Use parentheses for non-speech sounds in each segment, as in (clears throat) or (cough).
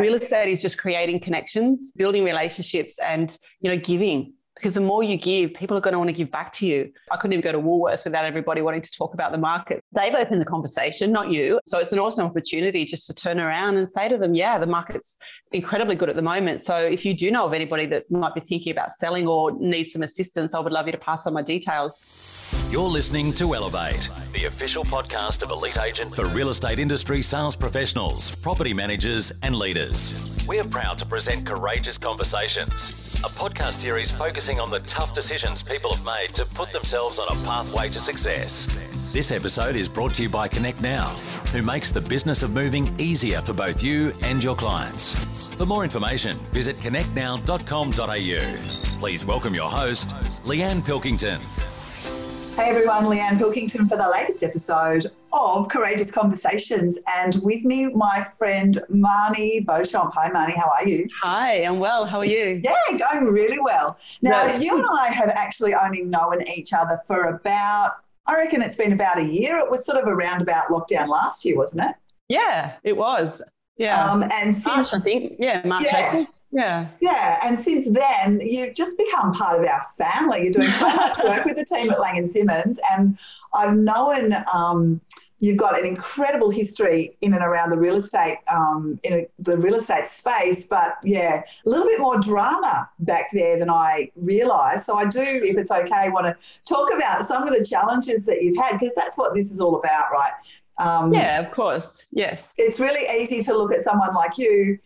Real estate is just creating connections, building relationships, and you know, giving because the more you give, people are going to want to give back to you. I couldn't even go to Woolworths without everybody wanting to talk about the market. They've opened the conversation, not you. So it's an awesome opportunity just to turn around and say to them, yeah, the market's incredibly good at the moment. So if you do know of anybody that might be thinking about selling or needs some assistance, I would love you to pass on my details. You're listening to Elevate, the official podcast of Elite Agent for real estate industry sales professionals, property managers, and leaders. We are proud to present Courageous Conversations, a podcast series focusing on the tough decisions people have made to put themselves on a pathway to success. This episode is brought to you by Connect Now, who makes the business of moving easier for both you and your clients. For more information, visit connectnow.com.au. Please welcome your host, Leanne Pilkington. Hey everyone, Leanne Pilkington for the latest episode of Courageous Conversations. And with me, my friend Marnie Beauchamp. Hi, Marnie, how are you? Hi, I'm well. How are you? Yeah, going really well. Now, you good. and I have actually only known each other for about, I reckon it's been about a year. It was sort of around about lockdown last year, wasn't it? Yeah, it was. Yeah. Um, and since, March, I think. Yeah, March, yeah. April. Yeah. Yeah. And since then, you've just become part of our family. You're doing so much (laughs) work with the team at Laing and Simmons. And I've known um, you've got an incredible history in and around the real estate, um, in a, the real estate space. But yeah, a little bit more drama back there than I realised. So I do, if it's okay, want to talk about some of the challenges that you've had because that's what this is all about, right? Um, yeah, of course. Yes. It's really easy to look at someone like you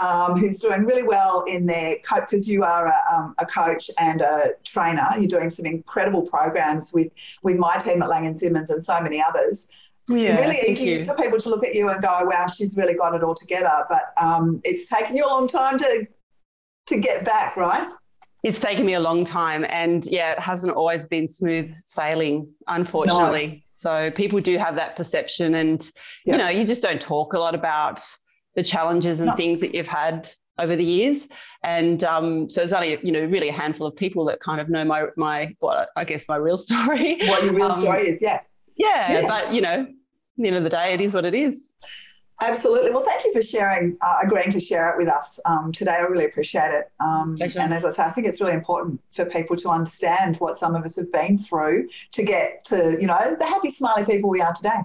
um, who's doing really well in their coach because you are a, um, a, coach and a trainer. You're doing some incredible programs with with my team at Laing and Simmons and so many others. Yeah, it's really easy you. for people to look at you and go, "Wow, she's really got it all together." But um, it's taken you a long time to to get back, right? It's taken me a long time, and yeah, it hasn't always been smooth sailing, unfortunately. No. So people do have that perception, and you know, you just don't talk a lot about the challenges and no. things that you've had over the years. And um, so there's only, you know, really a handful of people that kind of know my, my, what I guess my real (laughs) story. What your real um, story is, yeah. yeah. yeah. But, you know, the end of the day, it is what it is. Absolutely. Well, thank you for sharing, uh, agreeing to share it with us um, today. I really appreciate it. Um, and as I say, I think it's really important for people to understand what some of us have been through to get to, you know, the happy, smiley people we are today.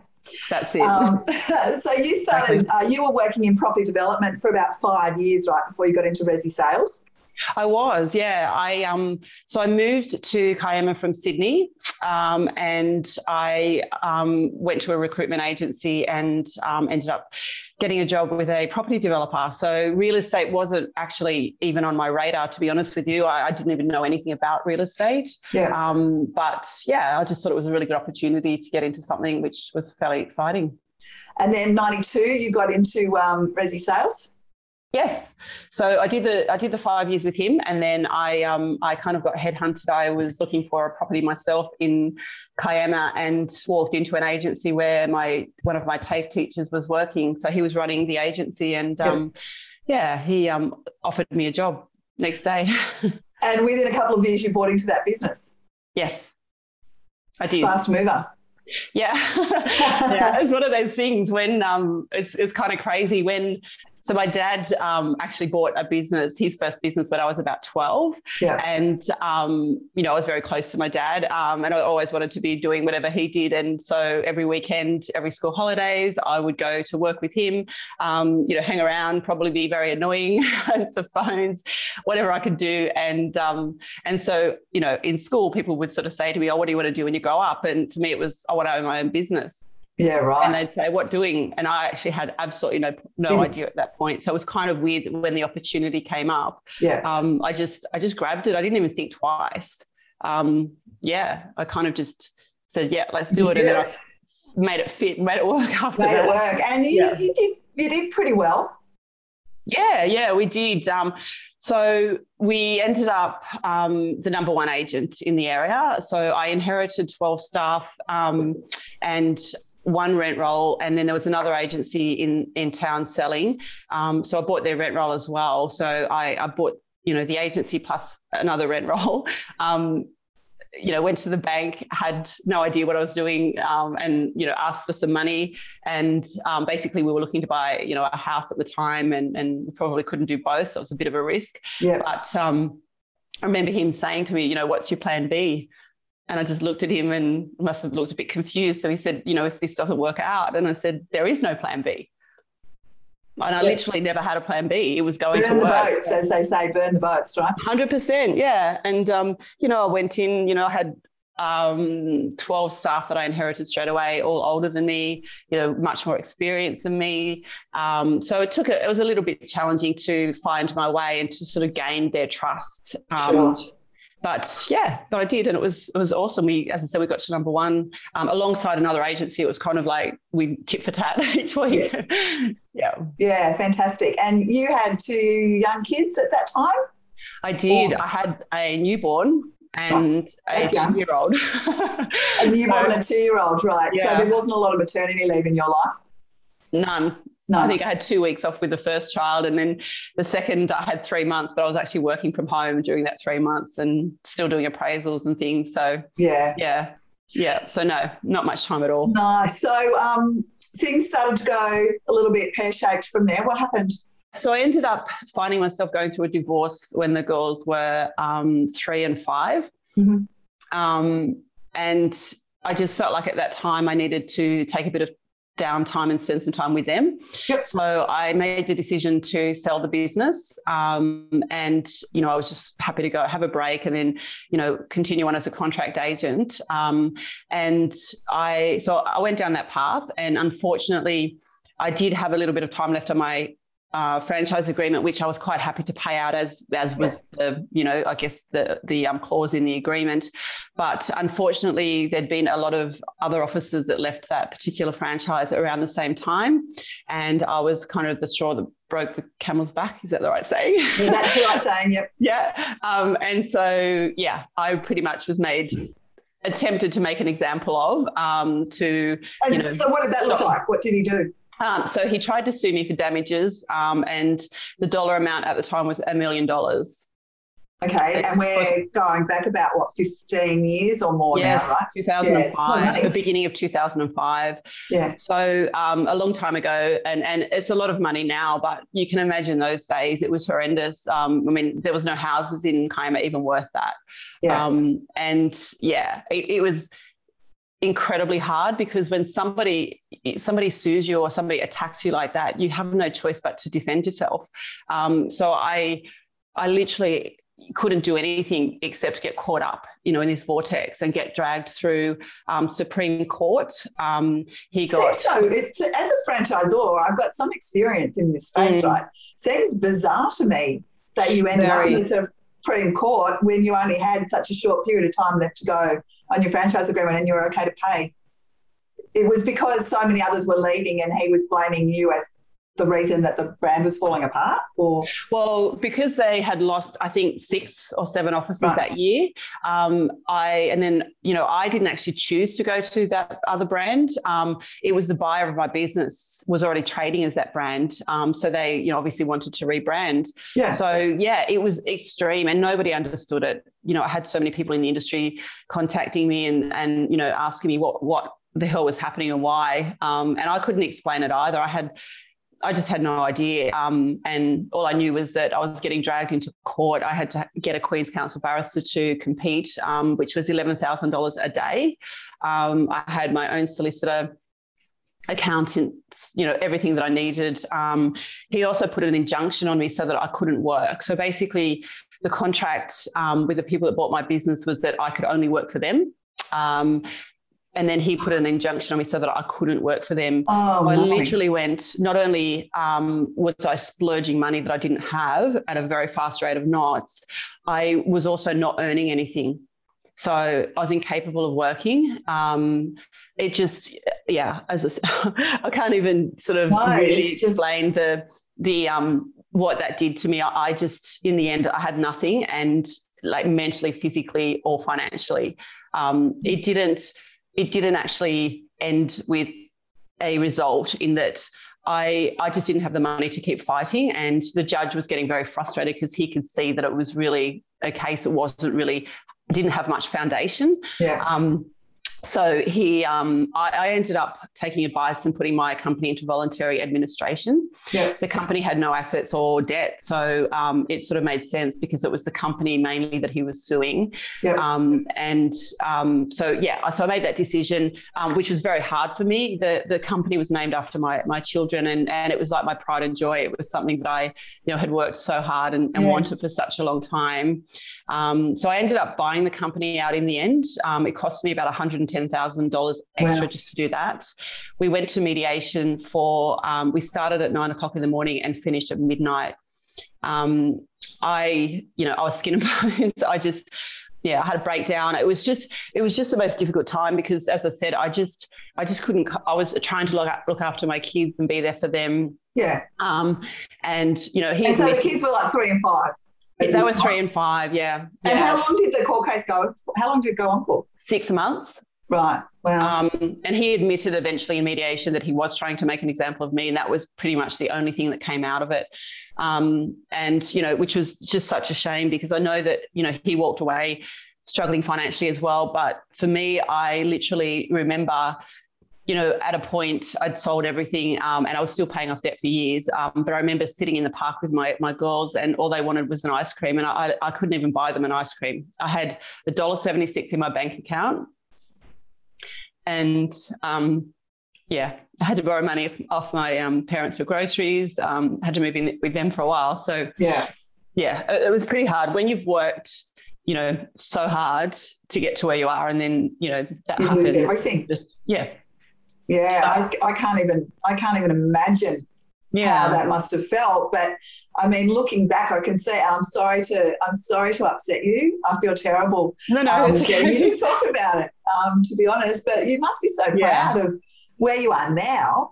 That's it. Um, (laughs) (laughs) so you started, uh, you were working in property development for about five years, right, before you got into resi sales? I was, yeah. I um, so I moved to Kiama from Sydney, um, and I um, went to a recruitment agency and um, ended up getting a job with a property developer. So real estate wasn't actually even on my radar, to be honest with you. I, I didn't even know anything about real estate. Yeah. Um, but yeah, I just thought it was a really good opportunity to get into something which was fairly exciting. And then '92, you got into um, resi sales. Yes. So I did the I did the five years with him, and then I um I kind of got headhunted. I was looking for a property myself in Kiama, and walked into an agency where my one of my TAFE teachers was working. So he was running the agency, and um, yeah, he um offered me a job next day. (laughs) and within a couple of years, you bought into that business. Yes, I did. Fast mover. Yeah, (laughs) (laughs) yeah. It's one of those things when um, it's it's kind of crazy when so my dad um, actually bought a business, his first business when I was about 12. Yeah. And, um, you know, I was very close to my dad um, and I always wanted to be doing whatever he did. And so every weekend, every school holidays, I would go to work with him, um, you know, hang around, probably be very annoying, (laughs) answer phones, whatever I could do. And, um, and so, you know, in school, people would sort of say to me, oh, what do you want to do when you grow up? And for me, it was, I want to own my own business. Yeah, right. And they'd say, "What doing?" And I actually had absolutely no no Didn't. idea at that point. So it was kind of weird when the opportunity came up. Yeah. Um, I just I just grabbed it. I didn't even think twice. Um, yeah, I kind of just said, "Yeah, let's do it," yeah. and then I made it fit, made it work (laughs) after made that. it work, and you, yeah. you did you did pretty well. Yeah, yeah, we did. Um, so we ended up um, the number one agent in the area. So I inherited 12 staff um, and one rent roll, and then there was another agency in in town selling. Um, so I bought their rent roll as well. So I, I bought you know the agency plus another rent roll. (laughs) Um, you know, went to the bank, had no idea what I was doing, um, and you know, asked for some money. And um, basically, we were looking to buy, you know, a house at the time, and and probably couldn't do both, so it was a bit of a risk. Yeah. But um, I remember him saying to me, you know, what's your plan B? And I just looked at him and must have looked a bit confused. So he said, you know, if this doesn't work out, and I said, there is no plan B. And I literally never had a plan B. It was going burn to the work. boats, as they say, burn the boats, right? Hundred percent, yeah. And um, you know, I went in. You know, I had um, twelve staff that I inherited straight away, all older than me. You know, much more experience than me. Um, so it took a, it was a little bit challenging to find my way and to sort of gain their trust. Um, Sure. But yeah, but I did, and it was it was awesome. We, as I said, we got to number one um, alongside another agency. It was kind of like we tit for tat (laughs) each week. (laughs) yeah. Yeah, fantastic. And you had two young kids at that time? I did. Oh. I had a newborn and a young. two-year-old. A newborn (laughs) So, and a two year old, right? Yeah. So there wasn't a lot of maternity leave in your life? none. No. I think I had two weeks off with the first child, and then the second I had three months. But I was actually working from home during that three months and still doing appraisals and things. So Yeah. yeah, yeah. So no, not much time at all. Nice. So um, things started to go a little bit pear shaped from there. What happened? So I ended up finding myself going through a divorce when the girls were um, three and 5 Mhm. Um, and I just felt like at that time I needed to take a bit of downtime and spend some time with them. Yep. So I made the decision to sell the business. Um, and, you know, I was just happy to go have a break and then, you know, continue on as a contract agent. Um, and I, so I went down that path and unfortunately, I did have a little bit of time left on my uh, franchise agreement, which I was quite happy to pay out as as was the you know I guess the the um, clause in the agreement, but unfortunately there'd been a lot of other officers that left that particular franchise around the same time, and I was kind of the straw that broke the camel's back. Is that the right saying? Yeah, that's the right (laughs) saying, yep. yeah. Um, and so, yeah, I pretty much was made, attempted to make an example of um, to, And you know, so what did that look like? What did he do? Um, so he tried to sue me for damages um, and the dollar amount at the time was a million dollars. Okay, and we're going back about what, 15 years or more Yes, now, right? 2005, Yeah. the beginning of 2005. Yeah. So um, a long time ago, and and it's a lot of money now, but you can imagine those days it was horrendous. Um, I mean, there was no houses in Kiama even worth that. Yeah. Um, and yeah, it, it was incredibly hard because when somebody somebody sues you or somebody attacks you like that, you have no choice but to defend yourself. Um, so I I literally couldn't do anything except get caught up, you know, in this vortex and get dragged through um, Supreme Court. Um, he got So it's, as a franchisor, I've got some experience in this space, Mm. right? Seems bizarre to me that you ended Very. up in the Supreme Court when you only had such a short period of time left to go on your franchise agreement and you were okay to pay. It was because so many others were leaving and he was blaming you as the reason that the brand was falling apart or Well, because they had lost, I think, six or seven offices Right. that year. Um, I and then you know I didn't actually choose to go to that other brand. Um, it was the buyer of my business was already trading as that brand, um, so they you know obviously wanted to rebrand. yeah. So yeah, it was extreme, and nobody understood it. You know, I had so many people in the industry contacting me and and you know asking me what what the hell was happening and why, um, and I couldn't explain it either. I had. I just had no idea. Um, and all I knew was that I was getting dragged into court. I had to get a Queen's Counsel barrister to compete, um, which was $11,000 a day. Um, I had my own solicitor, accountant, you know, everything that I needed. Um, he also put an injunction on me so that I couldn't work. So basically, the contract um, with the people that bought my business was that I could only work for them. Um, and then he put an injunction on me so that I couldn't work for them. Oh, I literally went, not only um, was I splurging money that I didn't have at a very fast rate of knots, I was also not earning anything. So I was incapable of working. Um, it just, yeah, as I (laughs) can't even sort of No, really just- explain the the um, what that did to me. I, I just, in the end, I had nothing, and like mentally, physically, or financially, um, it didn't it didn't actually end with a result in that I, I just didn't have the money to keep fighting. And the judge was getting very frustrated because he could see that it was really a case that wasn't really didn't have much foundation. Yeah. Um, so he, um, I, I, ended up taking advice and putting my company into voluntary administration. Yeah. The company had no assets or debt, so um, it sort of made sense because it was the company mainly that he was suing. Yeah. Um, and um, so yeah, so I made that decision, um, which was very hard for me. The the company was named after my my children, and and it was like my pride and joy. It was something that I you know had worked so hard and, and yeah. wanted for such a long time. Um, so I ended up buying the company out in the end. it cost me about 100 $10,000 extra wow. just to do that. We went to mediation for, um, we started at nine o'clock in the morning and finished at midnight. Um, I, you know, I was skin and (laughs) bones. I just, yeah, I had a breakdown. It was just, it was just the most difficult time because, as I said, I just, I just couldn't. I was trying to look look after my kids and be there for them. Yeah. Um, and you know, he. And so the kids were like three and five. They was three and five. Yeah. And yeah. how long did the court case go? How long did it go on for? Six months. Right. Wow. Um, and he admitted eventually in mediation that he was trying to make an example of me, and that was pretty much the only thing that came out of it. Um, and you know, which was just such a shame because I know that you know he walked away struggling financially as well. But for me, I literally remember. You know, at a point, I'd sold everything, um, and I was still paying off debt for years. Um, but I remember sitting in the park with my my girls, and all they wanted was an ice cream, and I I couldn't even buy them an ice cream. I had a dollar seventy six in my bank account, and um, yeah, I had to borrow money off my um, parents for groceries. Um, had to move in with them for a while. So yeah, yeah, it, it was pretty hard when you've worked, you know, so hard to get to where you are, and then you know that happens. Everything. Just, yeah. Yeah, I, I can't even I can't even imagine yeah. how that must have felt. But I mean, looking back, I can say I'm sorry to I'm sorry to upset you. I feel terrible. No, no, um, it's okay. you to talk about it. Um, to be honest, but you must be so proud yeah. of where you are now.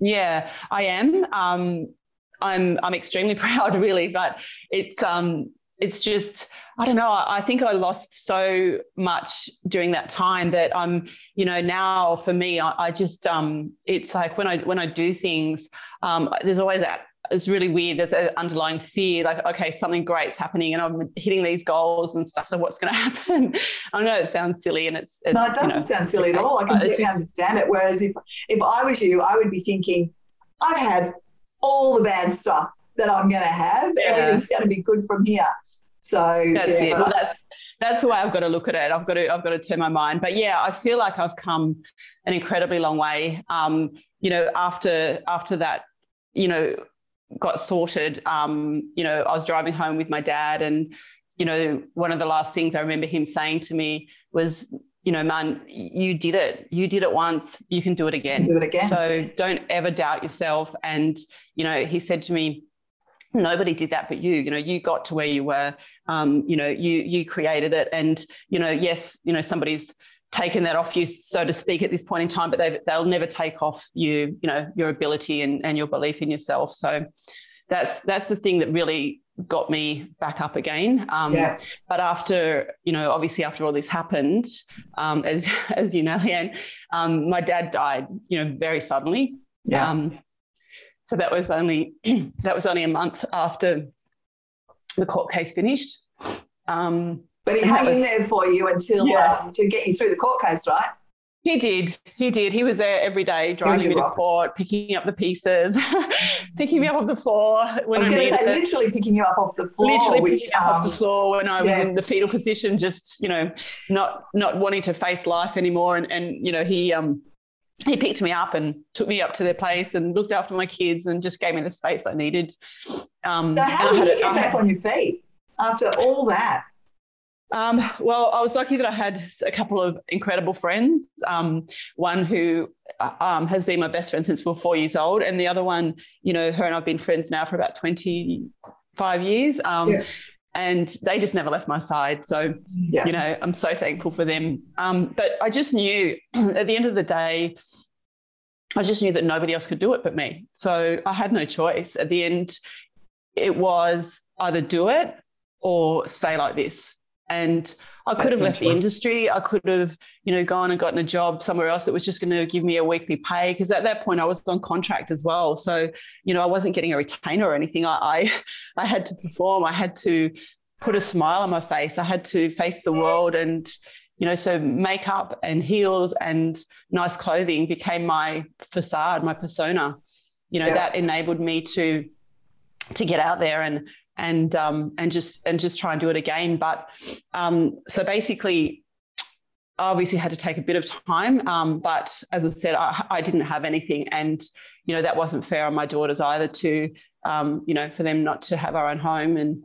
Yeah, I am. Um, I'm I'm extremely (laughs) proud, really. But it's um it's just I don't know. I think I lost so much during that time that I'm, you know, now for me, I, I just um, it's like when I when I do things, um, there's always that. It's really weird. There's an underlying fear, like okay, something great's happening, and I'm hitting these goals and stuff. So what's going (laughs) to happen? I know it sounds silly, and it's, it's no, it doesn't you know, sound silly at all. I completely understand it. Whereas if if I was you, I would be thinking, I've had all the bad stuff that I'm going to have. Yeah. Everything's going to be good from here. So that's yeah, it. Well, that's, that's the way I've got to look at it. I've got to I've got to turn my mind. But yeah, I feel like I've come an incredibly long way. Um, you know, after after that, you know, got sorted. Um, you know, I was driving home with my dad, and you know, one of the last things I remember him saying to me was, you know, man, you did it. You did it once. You can do it again. Do it again. So don't ever doubt yourself. And you know, he said to me, nobody did that but you you know you got to where you were um, you know you you created it and you know yes you know somebody's taken that off you so to speak at this point in time but they they'll never take off you you know your ability and, and your belief in yourself so that's that's the thing that really got me back up again um, yeah. but after you know obviously after all this happened um, as (laughs) as you know Leanne um, my dad died you know very suddenly yeah. Um, so that was only (clears throat) that was only a month after the court case finished. Um, but he hung was, in there for you until yeah. uh, to get you through the court case, right? He did. He did. He was there every day, driving me to court, picking up the pieces, (laughs) picking me up off the floor when I, was I needed say, literally picking you up off the floor. Literally which, picking um, up off the um, floor when I was yeah. in the fetal position, just you know, not not wanting to face life anymore. And and you know, he um he picked me up and took me up to their place and looked after my kids and just gave me the space I needed. Um, so how did you get back on your feet after all that? Um, well, I was lucky that I had a couple of incredible friends. Um, one who um, has been my best friend since we were four years old, and the other one, you know, her and I've been friends now for about 25 years. Um, yeah and they just never left my side. So, yeah. you know, I'm so thankful for them. Um, but I just knew (clears throat) at the end of the day, I just knew that nobody else could do it but me. So I had no choice. At the end, it was either do it or stay like this. And I could have left the industry. I could have, you know, gone and gotten a job somewhere else that was just going to give me a weekly pay. Because at that point, I was on contract as well. So, you know, I wasn't getting a retainer or anything. I, I, (laughs) I had to perform. I had to put a smile on my face. I had to face the world and you know, so makeup and heels and nice clothing became my facade, my persona. You know, yeah. that enabled me to to get out there and and um, and just and just try and do it again. But um, so basically, I obviously had to take a bit of time. Um, but as I said, I, I, didn't have anything, and you know that wasn't fair on my daughters either. To um, you know, for them not to have our own home and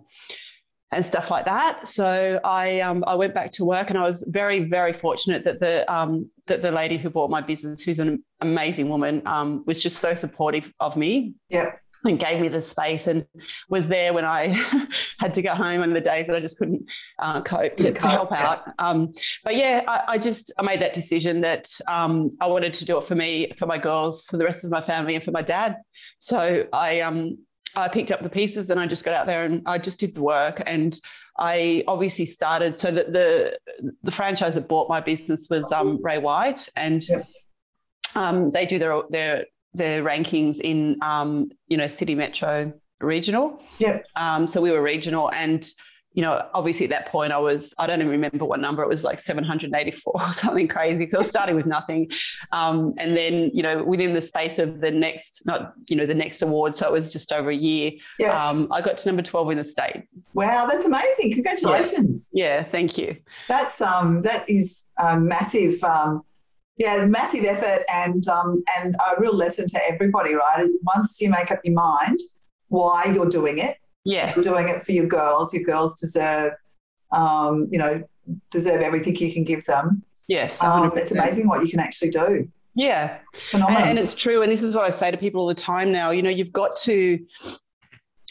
and stuff like that. So I um, I went back to work, and I was very very fortunate that the um, that the lady who bought my business, who's an amazing woman, um, was just so supportive of me. Yeah. And gave me the space and was there when I (laughs) had to go home on the days that I just couldn't uh, cope to, to, help out. Um, but yeah, I, I, just I made that decision that um, I wanted to do it for me, for my girls, for the rest of my family, and for my dad. So I um I picked up the pieces and I just got out there and I just did the work. And I obviously started so that the the franchise that bought my business was um, Ray White, and um, they do their their their rankings in um, you know city metro regional. Yeah. Um, so we were regional, and you know, obviously at that point I was, I don't even remember what number, it was like 784 (laughs) or something crazy because I was starting with nothing. Um, and then, you know, within the space of the next, not, you know, the next award, so it was just over a year, yeah. um, I got to number 12 in the state. Wow, that's amazing. Congratulations. Yeah, yeah thank you. That's, um, that is massive. Um, yeah, massive effort and um, and a real lesson to everybody, right? Once you make up your mind why you're doing it, yeah. You're doing it for your girls. Your girls deserve, um, you know, deserve everything you can give them. Yes. Um, it's amazing what you can actually do. Yeah. Phenomenal. And, and it's true. And this is what I say to people all the time now. You know, you've got to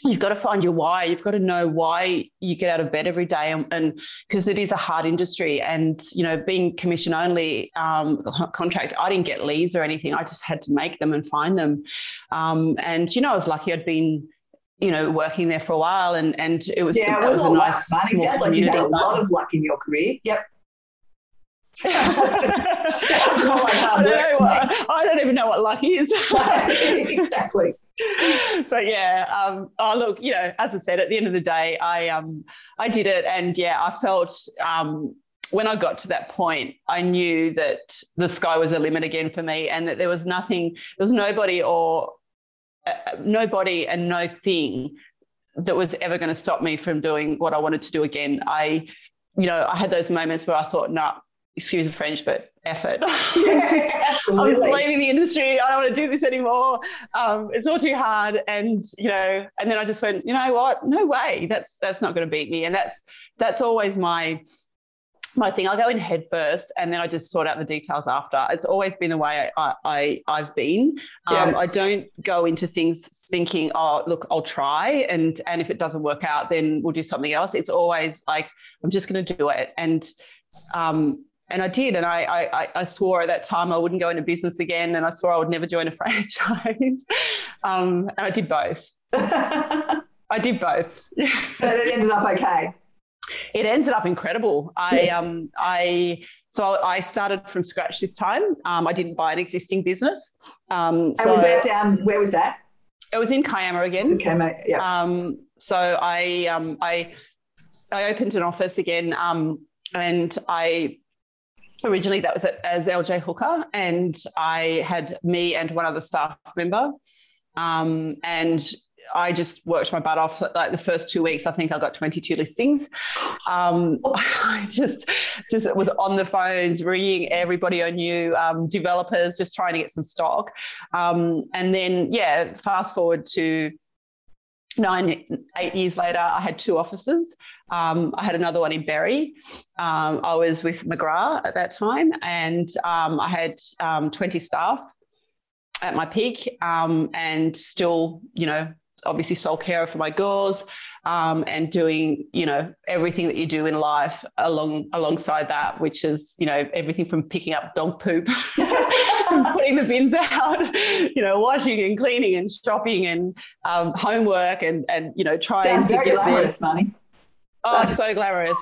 you've got to find your why you've got to know why you get out of bed every day and because it is a hard industry and you know being commission only um, contract i didn't get leads or anything i just had to make them and find them um, and you know i was lucky i'd been you know, working there for a while, and and it was yeah, it, was, a nice luck, small community. Like you had a lot of luck in your career. Yep. (laughs) (laughs) I, don't I, don't even know what luck is. (laughs) exactly. (laughs) But yeah, um, oh look, you know, as I said, at the end of the day, I um, I did it, and yeah, I felt um, when I got to that point, I knew that the sky was a limit again for me, and that there was nothing, there was nobody or uh, nobody and no thing that was ever going to stop me from doing what I wanted to do again. I, you know, I had those moments where I thought, no, nah, excuse the French, but effort. (laughs) I was leaving the industry. I don't want to do this anymore. Um, it's all too hard. And, you know, and then I just went, you know what? No way. That's, that's not going to beat me. And that's, that's always my, my thing. I'll go in head first, and then I just sort out the details after. It's always been the way I, I, I have been. Yeah. Um, I don't go into things thinking, oh, look, I'll try, and and if it doesn't work out, then we'll do something else. It's always like I'm just going to do it, and um, and I did, and I, I I swore at that time I wouldn't go into business again, and I swore I would never join a (laughs) franchise, um, and I did both. (laughs) I did both. but it ended up okay it ended up incredible. I um I so I started from scratch this time. Um, I didn't buy an existing business. Um, so was that down? Where was that? It was in Kiama again. In Kiama, yeah. Um, so I um I I opened an office again. Um, and I originally that was as LJ Hooker, and I had me and one other staff member. Um, and I just worked my butt off. Like the first two weeks, I think I got 22 listings. Um, (laughs) I just just was on the phones, ringing everybody I knew, um, developers, just trying to get some stock. Um, and then, yeah, fast forward to nine, eight years later, I had two offices. Um, I had another one in Berry. Um, I was with McGrath at that time, and um, I had um, 20 staff at my peak, um, and still, you know, obviously sole carer for my girls um, and doing you know everything that you do in life along alongside that which is you know everything from picking up dog poop (laughs) putting the bins out you know washing and cleaning and shopping and um, homework and and you know trying Sounds to get glamorous, money oh so glamorous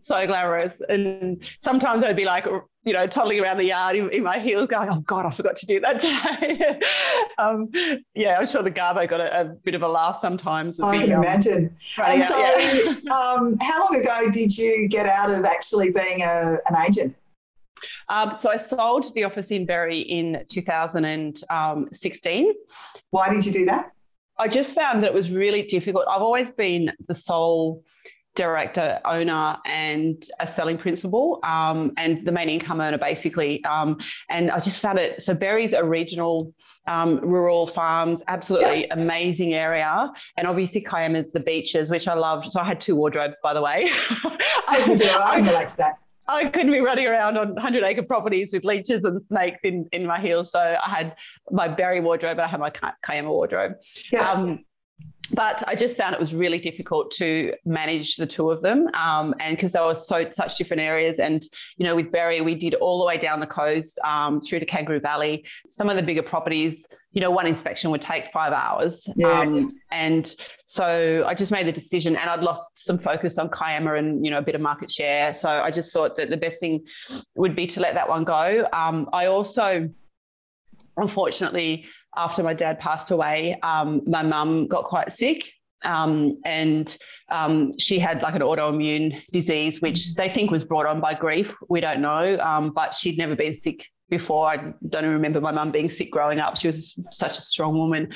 so glamorous. And sometimes I'd be like, you know, toddling around the yard in, in my heels, going, "Oh God, I forgot to do that today." (laughs) um, yeah, I'm sure the Garbo got a, a, bit of a laugh sometimes. I can imagine. And out, so, yeah. um, how long ago did you get out of actually being a, an agent? Um, so I sold the office in Berry in 2016. Why did you do that? I just found that it was really difficult. I've always been the sole director, owner, and a selling principal, um, and the main income earner, basically. Um, and I just found it so Berry's a regional, um, rural farms, absolutely yep. amazing area. And obviously, Kiama's the beaches, which I loved. So I had two wardrobes, by the way. (laughs) I, I relate to that. I couldn't be running around on 100 acre properties with leeches and snakes in, in my heels. So I had my Berry wardrobe, I had my Kiama wardrobe. Yeah. Um, but I just found it was really difficult to manage the two of them, um, and because they were so such different areas. And you know, with Berry, we did all the way down the coast um, through to Kangaroo Valley. Some of the bigger properties, you know, one inspection would take five hours, yeah. um, and so I just made the decision. And I'd lost some focus on Kiama and you know a bit of market share. So I just thought that the best thing would be to let that one go. Um, I also unfortunately after my dad passed away, um, my mum got quite sick. Um, and um, she had like an autoimmune disease, which they think was brought on by grief. We don't know, um, but she'd never been sick before. I don't even remember my mum being sick growing up. She was such a strong woman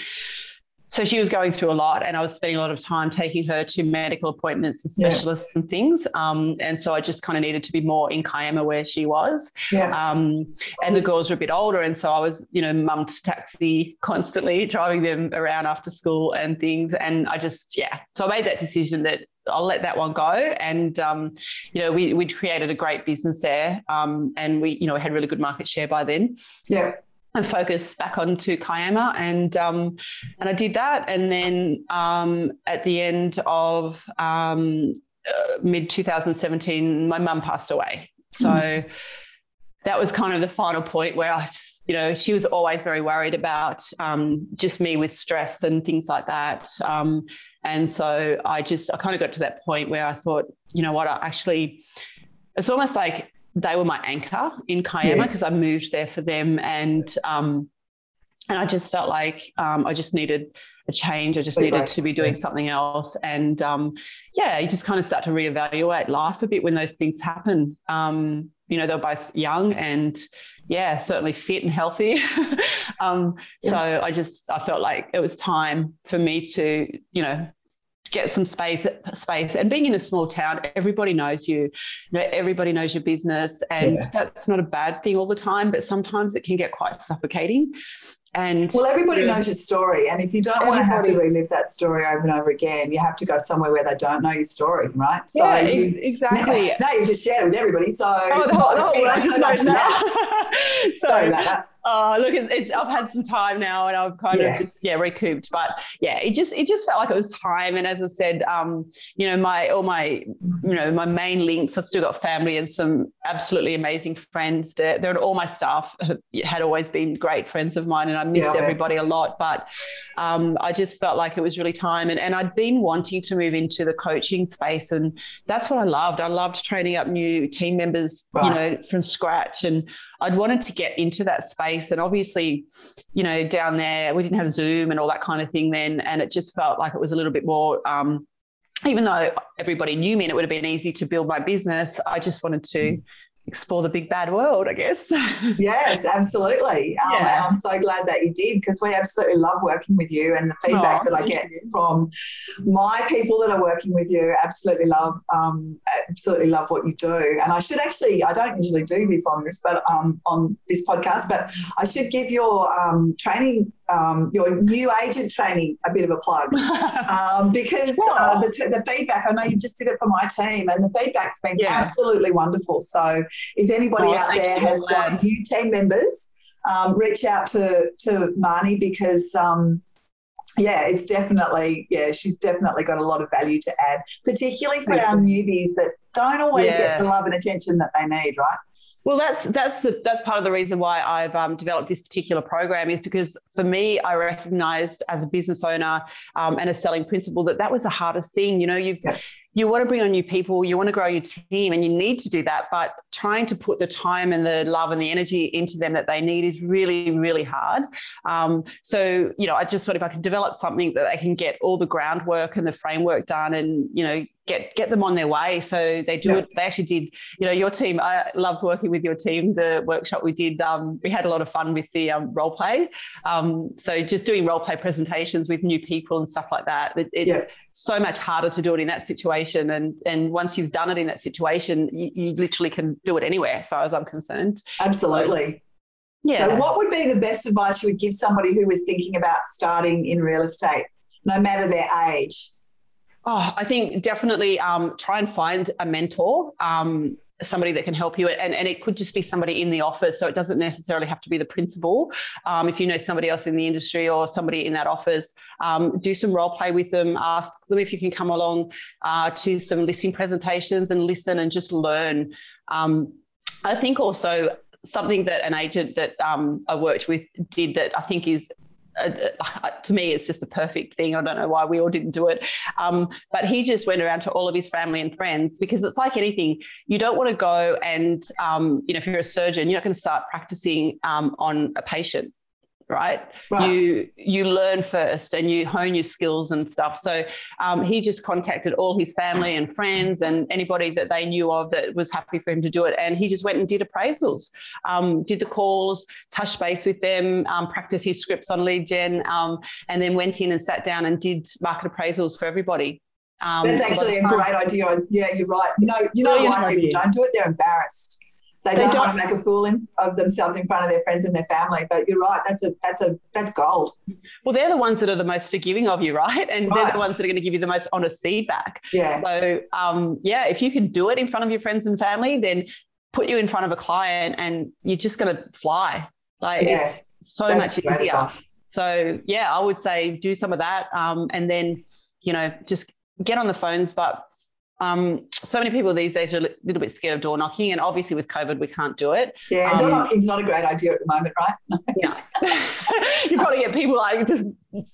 so she was going through a lot and I was spending a lot of time taking her to medical appointments and specialists yeah. and things. Um, and so I just kind of needed to be more in Kiama where she was. Yeah. Um, and the girls were a bit older. And so I was, you know, mum's taxi constantly (laughs) driving them around after school and things. And I just, yeah. So I made that decision that I'll let that one go. And, um, you know, we, we'd created a great business there um, and we, you know, had really good market share by then. Yeah and focus back onto Kiama, and um, and I did that, and then um, at the end of um, uh, mid 2017, my mum passed away. So mm. that was kind of the final point where I just, you know, she was always very worried about um, just me with stress and things like that. Um, and so I just, I kind of got to that point where I thought, you know what, I actually, it's almost like they were my anchor in Kiama because yeah. I moved there for them and um, and I just felt like um, I just needed a change. I just needed right. to be doing something else. And um, yeah, you just kind of start to reevaluate life a bit when those things happen. Um, you know, they're both young and yeah, certainly fit and healthy. (laughs) Um, yeah. So I just I felt like it was time for me to you know get some space space. And being in a small town everybody knows you, you know everybody knows your business and yeah. that's not a bad thing all the time but sometimes it can get quite suffocating. And well everybody knows your story and if you don't want to have to relive that story over and over again you have to go somewhere where they don't know your story right? So yeah you, exactly. (laughs) Now, now, you've just shared it with everybody so oh, the whole, the whole (laughs) world just knows now (laughs) so that. Oh, look, it, it, I've had some time now, and I've kind yeah. of just yeah recouped. But yeah, it just it just felt like it was time. And as I said, um, you know, my all my you know my main links. I've still got family and some absolutely amazing friends. They're, they're all my staff have, had always been great friends of mine, and I miss yeah. everybody a lot. But um, I just felt like it was really time, and and I'd been wanting to move into the coaching space, and that's what I loved. I loved training up new team members, right. you know, from scratch, and I'd wanted to get into that space. And obviously, you know, down there, we didn't have Zoom and all that kind of thing then. And it just felt like it was a little bit more, um, even though everybody knew me and it would have been easy to build my business, I just wanted to explore the big bad world, I guess. (laughs) yes, absolutely. Um, yeah. And I'm so glad that you did because we absolutely love working with you. And the feedback oh, that I get you. from my people that are working with you absolutely love, um, absolutely love what you do. And I should actually, I don't usually do this on this, but um, on this podcast, but I should give your um, training um, your new agent training a bit of a plug (laughs) um, because uh, the, t- the, feedback, I know you just did it for my team, and the feedback's been yeah. absolutely wonderful. So if anybody oh, out there has got new team members, um, reach out to, to Marnie because. Um, yeah, it's definitely, yeah, she's definitely got a lot of value to add, particularly for our newbies that don't always yeah. get the love and attention that they need, right? Well, that's that's the, that's part of the reason why I've um, developed this particular program is because for me, I recognised as a business owner um, and a selling principal that that was the hardest thing. You know, you've yeah. you want to bring on new people, you want to grow your team, and you need to do that. But trying to put the time and the love and the energy into them that they need is really, really hard. Um, so, you know, I just thought if I could develop something that they can get all the groundwork and the framework done and, you know, get get them on their way. So they do yeah. it. They actually did. You know, your team. I loved working with your team. The workshop we did. Um, we had a lot of fun with the um, role play. Um, so just doing role play presentations with new people and stuff like that. It, it's yeah. so much harder to do it in that situation. And and once you've done it in that situation, you, you literally can do it anywhere, as far as I'm concerned. Absolutely. So, yeah. So, what would be the best advice you would give somebody who was thinking about starting in real estate, no matter their age? Oh, I think definitely um, try and find a mentor, um, somebody that can help you. And, and it could just be somebody in the office. So it doesn't necessarily have to be the principal. Um, if you know somebody else in the industry or somebody in that office, um, do some role play with them. Ask them if you can come along uh, to some listing presentations and listen and just learn. Um, I think also something that an agent that um, I worked with did that I think is uh, uh, to me, it's just the perfect thing. I don't know why we all didn't do it. Um, but he just went around to all of his family and friends because it's like anything. You don't want to go and, um, you know, if you're a surgeon, you're not going to start practicing um, on a patient right? right? You you learn first and you hone your skills and stuff. So um, he just contacted all his family and friends and anybody that they knew of that was happy for him to do it. And he just went and did appraisals, um, did the calls, touched base with them, um, practiced his scripts on lead gen, um, and then went in and sat down and did market appraisals for everybody. Um, That's so actually a great idea. Yeah, you're right. You know, you know why people don't do it? They're embarrassed. They, don't, don't, want to make a fool in, of themselves in front of their friends and their family. But you're right, that's a that's a that's gold. Well, they're the ones that are the most forgiving of you, (laughs) right? And right. they're the ones that are going to give you the most honest feedback. Yeah. So um, yeah, if you can do it in front of your friends and family, then put you in front of a client and you're just going to fly. Like yeah. it's so that's much easier. Enough. So yeah, I would say do some of that, um, and then you know just get on the phones, but um, so many people these days are a little bit scared of door knocking, and obviously with COVID, we can't do it. Yeah, um, door knocking is not a great idea at the moment, right? yeah, (laughs) you probably get people like just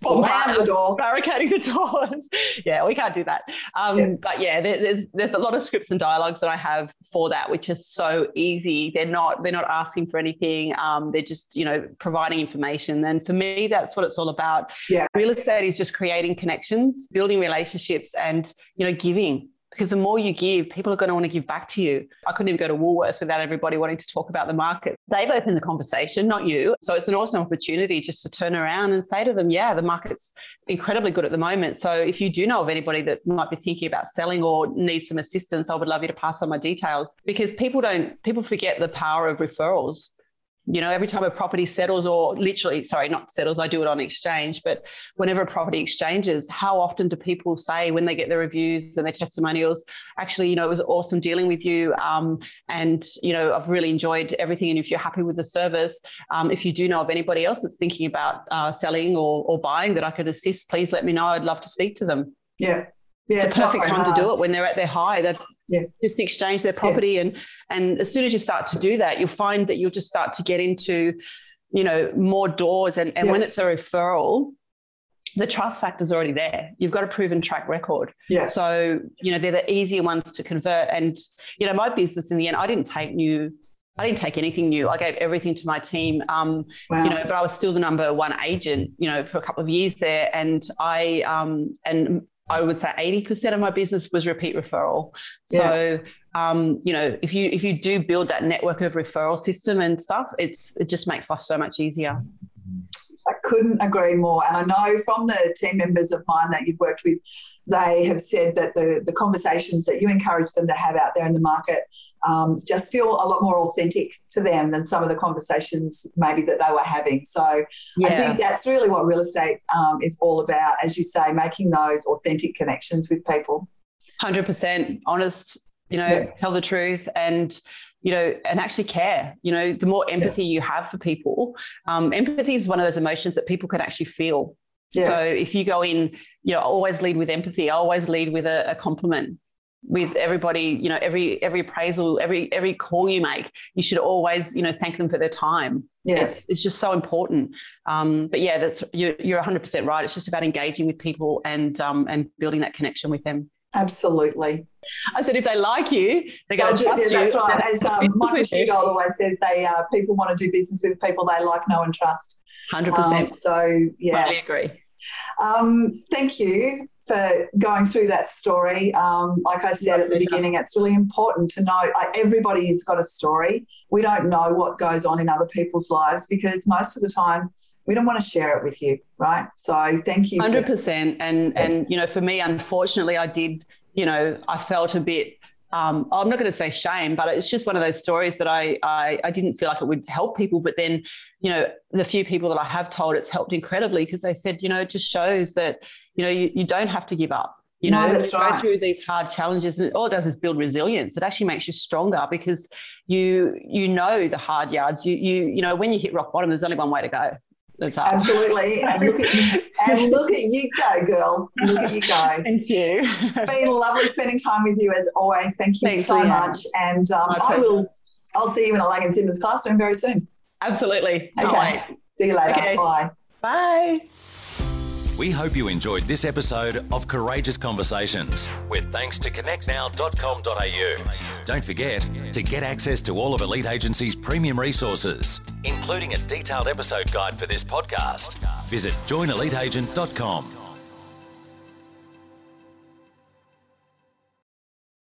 bombarding the door, barricading the doors. (laughs) yeah, we can't do that. Um, yeah. But yeah, there, there's there's a lot of scripts and dialogues that I have for that, which is so easy. They're not they're not asking for anything. Um, they're just you know providing information, and for me, that's what it's all about. Yeah, real estate is just creating connections, building relationships, and you know giving because the more you give, people are going to want to give back to you. I couldn't even go to Woolworths without everybody wanting to talk about the market. They've opened the conversation, not you. So it's an awesome opportunity just to turn around and say to them, yeah, the market's incredibly good at the moment. So if you do know of anybody that might be thinking about selling or needs some assistance, I would love you to pass on my details because people don't, people forget the power of referrals you know, every time a property settles, or literally, sorry, not settles, I do it on exchange, but whenever a property exchanges, how often do people say when they get their reviews and their testimonials, actually, you know, it was awesome dealing with you. Um, and, you know, I've really enjoyed everything. And if you're happy with the service, um, if you do know of anybody else that's thinking about uh, selling or, or buying that I could assist, please let me know. I'd love to speak to them. Yeah. Yeah, it's a perfect time hard. to do it when they're at their high. That yeah. just exchange their property yeah. and and as soon as you start to do that you'll find that you'll just start to get into you know more doors and, and yeah. when it's a referral the trust factor is already there you've got a proven track record yeah so you know they're the easier ones to convert and you know my business in the end i didn't take new I didn't take anything new. I gave everything to my team. Um, wow. You know, but I was still the number one agent. You know, for a couple of years there, and I um, and I would say 80% of my business was repeat referral. Yeah. So, um, you know, if you if you do build that network of referral system and stuff, it's it just makes life so much easier. I couldn't agree more. And I know from the team members of mine that you've worked with, they have said that the, the conversations that you encourage them to have out there in the market um, just feel a lot more authentic to them than some of the conversations maybe that they were having. So yeah. I think that's really what real estate um, is all about, as you say, making those authentic connections with people. 100% honest, you know, yeah. tell the truth and you know, and actually care. You know, the more empathy yeah. you have for people, um, empathy is one of those emotions that people can actually feel. Yeah. So if you go in, you know, always lead with empathy. I always lead with a, a compliment with everybody you know every every appraisal every every call you make you should always you know thank them for their time yeah it's, it's just so important um, but yeah that's you're, you're 100% right it's just about engaging with people and um, and building that connection with them Absolutely. I said, if they like you, they're going to trust yeah, you. That's right. As um, (laughs) Michael Sheargold always says, they uh, people want to do business with people they like, know, and trust. Hundred um, percent. So yeah, totally agree. Um, thank you for going through that story. Um, like I said at the beginning, it's really important to know like, everybody's got a story. We don't know what goes on in other people's lives because most of the time we don't want to share it with you, right? So thank you. Hundred percent. And and you know, for me, unfortunately, I did. You know, I felt a bit. Um, I'm not going to say shame, but it's just one of those stories that I, I I didn't feel like it would help people. But then, you know, the few people that I have told, it's helped incredibly because they said, you know, it just shows that you know you, you don't have to give up. You know, no, you go right. through these hard challenges, and all it does is build resilience. It actually makes you stronger because you you know the hard yards. You you you know when you hit rock bottom, there's only one way to go. That's. Absolutely. and look at you, and (laughs) look at you go, girl. Look at you go. (laughs) Thank you. Been lovely spending time with you as always. Thank you Thanks, so Leanne. much. And um, I will. I'll see you in a Laing and Simmons classroom very soon. Absolutely. Okay. See you later. Okay. Bye. Bye. We hope you enjoyed this episode of Courageous Conversations with thanks to connectnow.com.au. Don't forget to get access to all of Elite Agent's premium resources, including a detailed episode guide for this podcast. Visit joineliteagent.com.